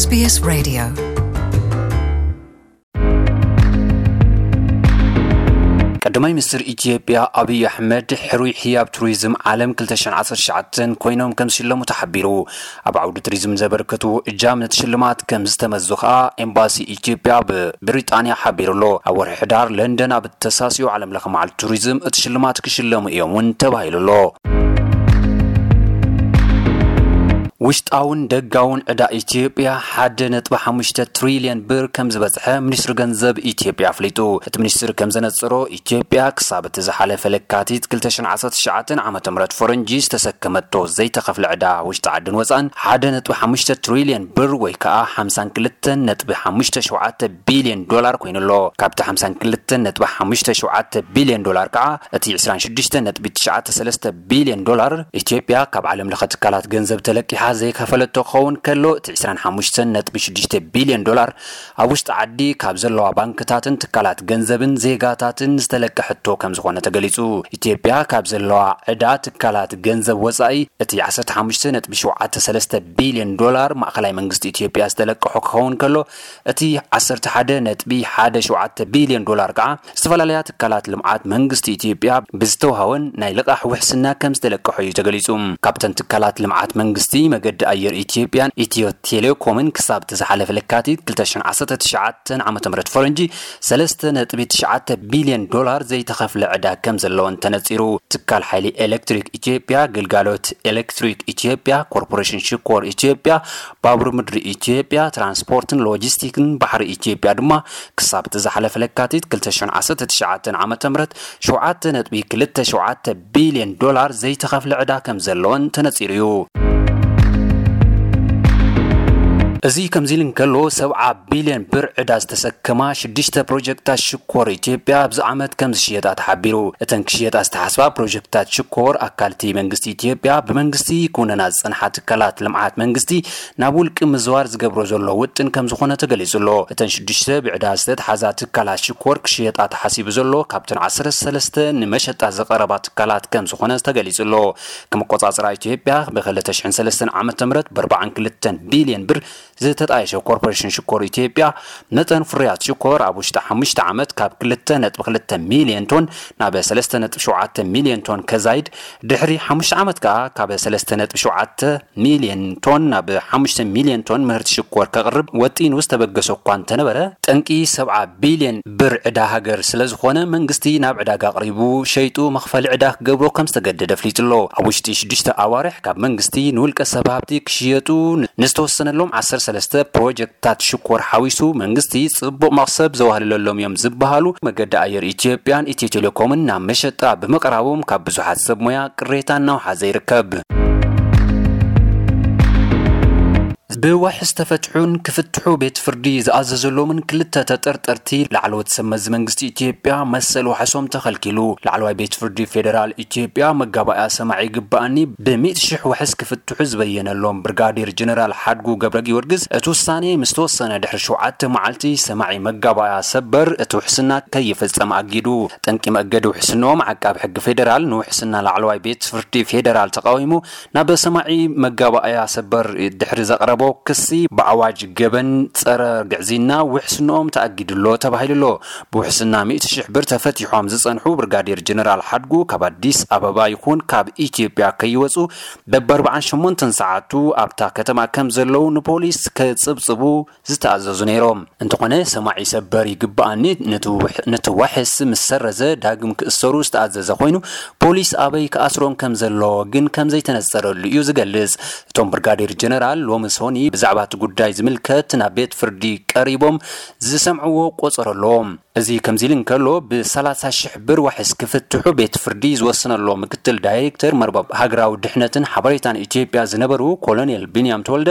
SBS Radio ቀዳማይ ሚኒስትር ኢትዮጵያ ኣብዪ ኣሕመድ ሕሩይ ህያብ ቱሪዝም ዓለም 219 ኮይኖም ከም ዝሽለሙ ተሓቢሩ ኣብ ዓውዲ ቱሪዝም ዘበርከቱ እጃም ነቲ ሽልማት ከምዝተመዞ ከኣ ኤምባሲ ኢትዮጵያ ኣብ ብሪጣንያ ሓቢሩ ኣሎ። ኣብ ወርሒ ሕዳር ለንደን ኣብ እተሳስዮ ዓለምለኸ መዓልቲ ቱሪዝም እቲ ሽልማት ክሽለሙ እዮም እውን ተባሂሉ ኣሎ። ውሽጣውን ደጋውን ዕዳ ኢትዮጵያ ሓደ ነጥቢ ሓሙሽተ ትሪልየን ብር ከም ዝበፅሐ ሚኒስትሪ ገንዘብ ኢትዮጵያ ኣፍሊጡ። እቲ ሚኒስትሪ ከም ዘነፀሮ ኢትዮጵያ ክሳብ እቲ ዝሓለፈ ለካቲት ክልተ ሽሕን ዓሰርተ ትሽዓተን ዓመተ ምህረት ፈረንጂ ዝተሰከመቶ ዘይተኸፍለ ዕዳ ውሽጢ ዓድን ወፃእን ሓደ ነጥቢ ሓሙሽተ ትሪልየን ብር ወይ ከዓ ሓምሳን ክልተን ነጥቢ ሓሙሽተ ሸውዓተ ቢልየን ዶላር ኮይኑ ኣሎ። ካብቲ ሓምሳን ክልተን ነጥቢ ሓሙሽተ ሸውዓተ ቢልየን ዶላር ከዓ እቲ ዕስራን ሽዱሽተን ነጥቢ ትሽዓተ ሰለስተ ቢልየን ዶላር ኢትዮጵያ ካብ ዓለም ለኸ ትካላት ገንዘብ ተለቂሓ ዘይከፈለቶ ክኸውን ከሎ እቲ ዕስራን ሓሙሽተን ነጥቢ ሽዱሽተ ቢልየን ዶላር ኣብ ውሽጢ ዓዲ ካብ ዘለዋ ባንክታትን ትካላት ገንዘብን ዜጋታትን ዝተለቀ ሕቶ ከምዝኾነ ተገሊፁ። ኢትዮጵያ ካብ ዘለዋ ዕዳ ትካላት ገንዘብ ወፃኢ እቲ ዓሰርተ ሓሙሽተ ነጥቢ ሸውዓተ ሰለስተ ቢሊየን ዶላር ማእኸላይ መንግስቲ ኢትዮጵያ ዝተለቀሖ ክኸውን ከሎ እቲ ዓሰርተ ሓደ ነጥቢ ሓደ ሸውዓተ ቢሊየን ዶላር ከዓ ዝተፈላለያ ትካላት ልምዓት መንግስቲ ኢትዮጵያ ብዝተውሃወን ናይ ልቓሕ ውሕስና ከም ዝተለቀሖ እዩ ተገሊፁ። ካብተን ትካላት ልምዓት መንግስቲ መገዲ ኣየር ኢትዮጵያን ኢትዮ ቴሌኮምን ክሳብ እቲ ዝሓለፈ ለካቲት ክልተ ሽሕን ዓሰርተ ትሽዓተን ዓመተ ምህረት ፈረንጂ ሰለስተ ነጥቢ ትሽዓተ ቢልየን ዶላር ዘይተኸፍለ ዕዳ ከም ዘለወን ተነፂሩ። ትካል ሓይሊ ኤሌክትሪክ ኢትዮጵያ፣ ግልጋሎት ኤሌክትሪክ ኢትዮጵያ፣ ኮርፖሬሽን ሽኮር ኢትዮጵያ፣ ባቡር ምድሪ ኢትዮጵያ፣ ትራንስፖርትን ሎጂስቲክን ባሕሪ ኢትዮጵያ ድማ ክሳብ እቲ ዝሓለፈ ለካቲት ክልተ ሽሕን ዓሰርተ ትሽዓተን ዓመተ ምህረት ሸውዓተ ነጥቢ ክልተ ሸውዓተ ቢልየን ዶላር ዘይተኸፍለ ዕዳ ከምዘለወን ተነጺሩ እዩ። እዚ ከምዚ ኢሉ እንከሎ፣ ሰብዓ ቢልየን ብር ዕዳ ዝተሰከማ ሽዱሽተ ፕሮጀክትታት ሽኮር ኢትዮጵያ ኣብዚ ዓመት ከምዝሽየጣ ተሓቢሩ። እተን ክሽየጣ ዝተሓስባ ፕሮጀክትታት ሽኮር ኣካል'ቲ መንግስቲ ኢትዮጵያ ብመንግስቲ ክውነና ዝጸንሓ ትካላት ልምዓት መንግስቲ ናብ ውልቂ ምዝዋር ዝገብሮ ዘሎ ውጥን ከምዝኾነ ተገሊፁ ኣሎ። እተን ሽዱሽተ ብዕዳ ዝተትሓዛ ትካላት ሽኮር ክሽየጣ ተሓሲቡ ዘሎ ካብተን ዓሰርተ ሰለስተ ንመሸጣ ዝቐረባ ትካላት ከምዝኾነ ተገሊፁ ኣሎ። ከም ኣቆፃፅራ ኢትዮጵያ ብ ክልተ ሽሕን ሰለስተን ዓመተ ምህረት ብ ኣርብዓን ክልተን ቢሊየን ብር ዝተጣየሸ ኮርፖሬሽን ሽኮር ኢትዮጵያ መጠን ፍርያት ሽኮር ኣብ ውሽጢ ሓሙሽተ ዓመት ካብ ክልተ ነጥቢ ክልተ ሚልዮን ቶን ናብ ሰለስተ ነጥቢ ሸውዓተ ሚልዮን ቶን ከዛይድ ድሕሪ ሓሙሽተ ዓመት ከኣ ካብ ሰለስተ ነጥቢ ሸውዓተ ሚልዮን ቶን ናብ ሓሙሽተ ሚልዮን ቶን ምህርቲ ሽኮር ከቕርብ ወጢኑ ዝተበገሶ እኳ እንተነበረ ጠንቂ ሰብዓ ቢልዮን ብር ዕዳ ሃገር ስለዝኾነ መንግስቲ ናብ ዕዳጋ ኣቕሪቡ ሸይጡ መኽፈሊ ዕዳ ክገብሮ ከምዝተገደደ ኣፍሊጡ'ሎ። ኣብ ውሽጢ ሽዱሽተ ኣዋርሕ ካብ መንግስቲ ንውልቀ ሰብ ሃብቲ ክሽየጡ ንዝተወሰነሎም ዓሰርተ ሰለስተ ፕሮጀክትታት ሽኮር ሓዊሱ መንግስቲ ፅቡቕ መኽሰብ ዘዋህልለሎም'ዮም ዝበሃሉ መገዲ ኣየር ኢትዮጵያን ኢትዮ ቴሌኮምን ናብ መሸጣ ብምቕራቦም ካብ ብዙሓት ሰብ ሞያ ቅሬታ እናውሓዘ ይርከብ። ብዋሕስ ተፈትሑን ክፍትሑ ቤት ፍርዲ ዝኣዘዘሎምን ክልተ ተጠርጠርቲ ላዕለዎት ሰብ መዚ መንግስቲ ኢትዮጵያ መሰል ዋሕሶም ተኸልኪሉ። ላዕለዋይ ቤት ፍርዲ ፌደራል ኢትዮጵያ መጋባእያ ሰማዒ ይግበኣኒ ብ ሚእቲ ሽሕ ዋሕስ ክፍትሑ ዝበየነሎም ብርጋዴር ጀነራል ሓድጉ ገብረጊወርግስ እቲ ውሳኔ ምስ ተወሰነ ድሕሪ ሸውዓተ መዓልቲ ሰማዒ መጋባእያ ሰበር እቲ ውሕስና ከይፍጸም ኣጊዱ። ጠንቂ መእገዲ ውሕስንኦም ዓቃቢ ሕጊ ፌደራል ንውሕስና ላዕለዋይ ቤት ፍርዲ ፌደራል ተቓዊሙ ናብ ሰማዒ መጋባእያ ሰበር ድሕሪ ዘቕረቦ ክሲ ብኣዋጅ ገበን ፀረ ግዕዝይና ውሕስንኦም ተኣጊዱ'ሎ ተባሂሉ'ሎ። ብውሕስና ሚእቲ ሽሕ ብር ተፈቲሖም ዝፀንሑ ብርጋዴር ጀነራል ሓድጉ ካብ ኣዲስ ኣበባ ይኹን ካብ ኢትዮጵያ ከይወፁ በቢ ኣርብዓን ሸሞንተን ሰዓቱ ኣብታ ከተማ ከምዘለዉ ንፖሊስ ክፅብፅቡ ዝተኣዘዙ ነይሮም። እንተኾነ ሰማዒ ሰበር ይግበኣኒ ነቲ ዋሕስ ምስ ሰረዘ ዳግም ክእሰሩ ዝተኣዘዘ ኮይኑ ፖሊስ ኣበይ ክኣስሮም ከም ዘለዎ ግን ከም ዘይተነጸረሉ እዩ ዝገልጽ። እቶም ብርጋዴር ጀነራል ሎሚ ሶኒ ብዛዕባ እቲ ጉዳይ ዝምልከት ናብ ቤት ፍርዲ ቀሪቦም ዝሰምዕዎ ቆጸሮ ኣለዎም። እዚ ከምዚ ኢሉ እንከሎ ብ ሰላሳ ሽሕ ብር ዋሕስ ክፍትሑ ቤት ፍርዲ ዝወሰነሎም ምክትል ዳይሬክተር መርበብ ሃገራዊ ድሕነትን ሓበሬታን ኢትዮጵያ ዝነበሩ ኮሎኔል ቢንያም ተወልደ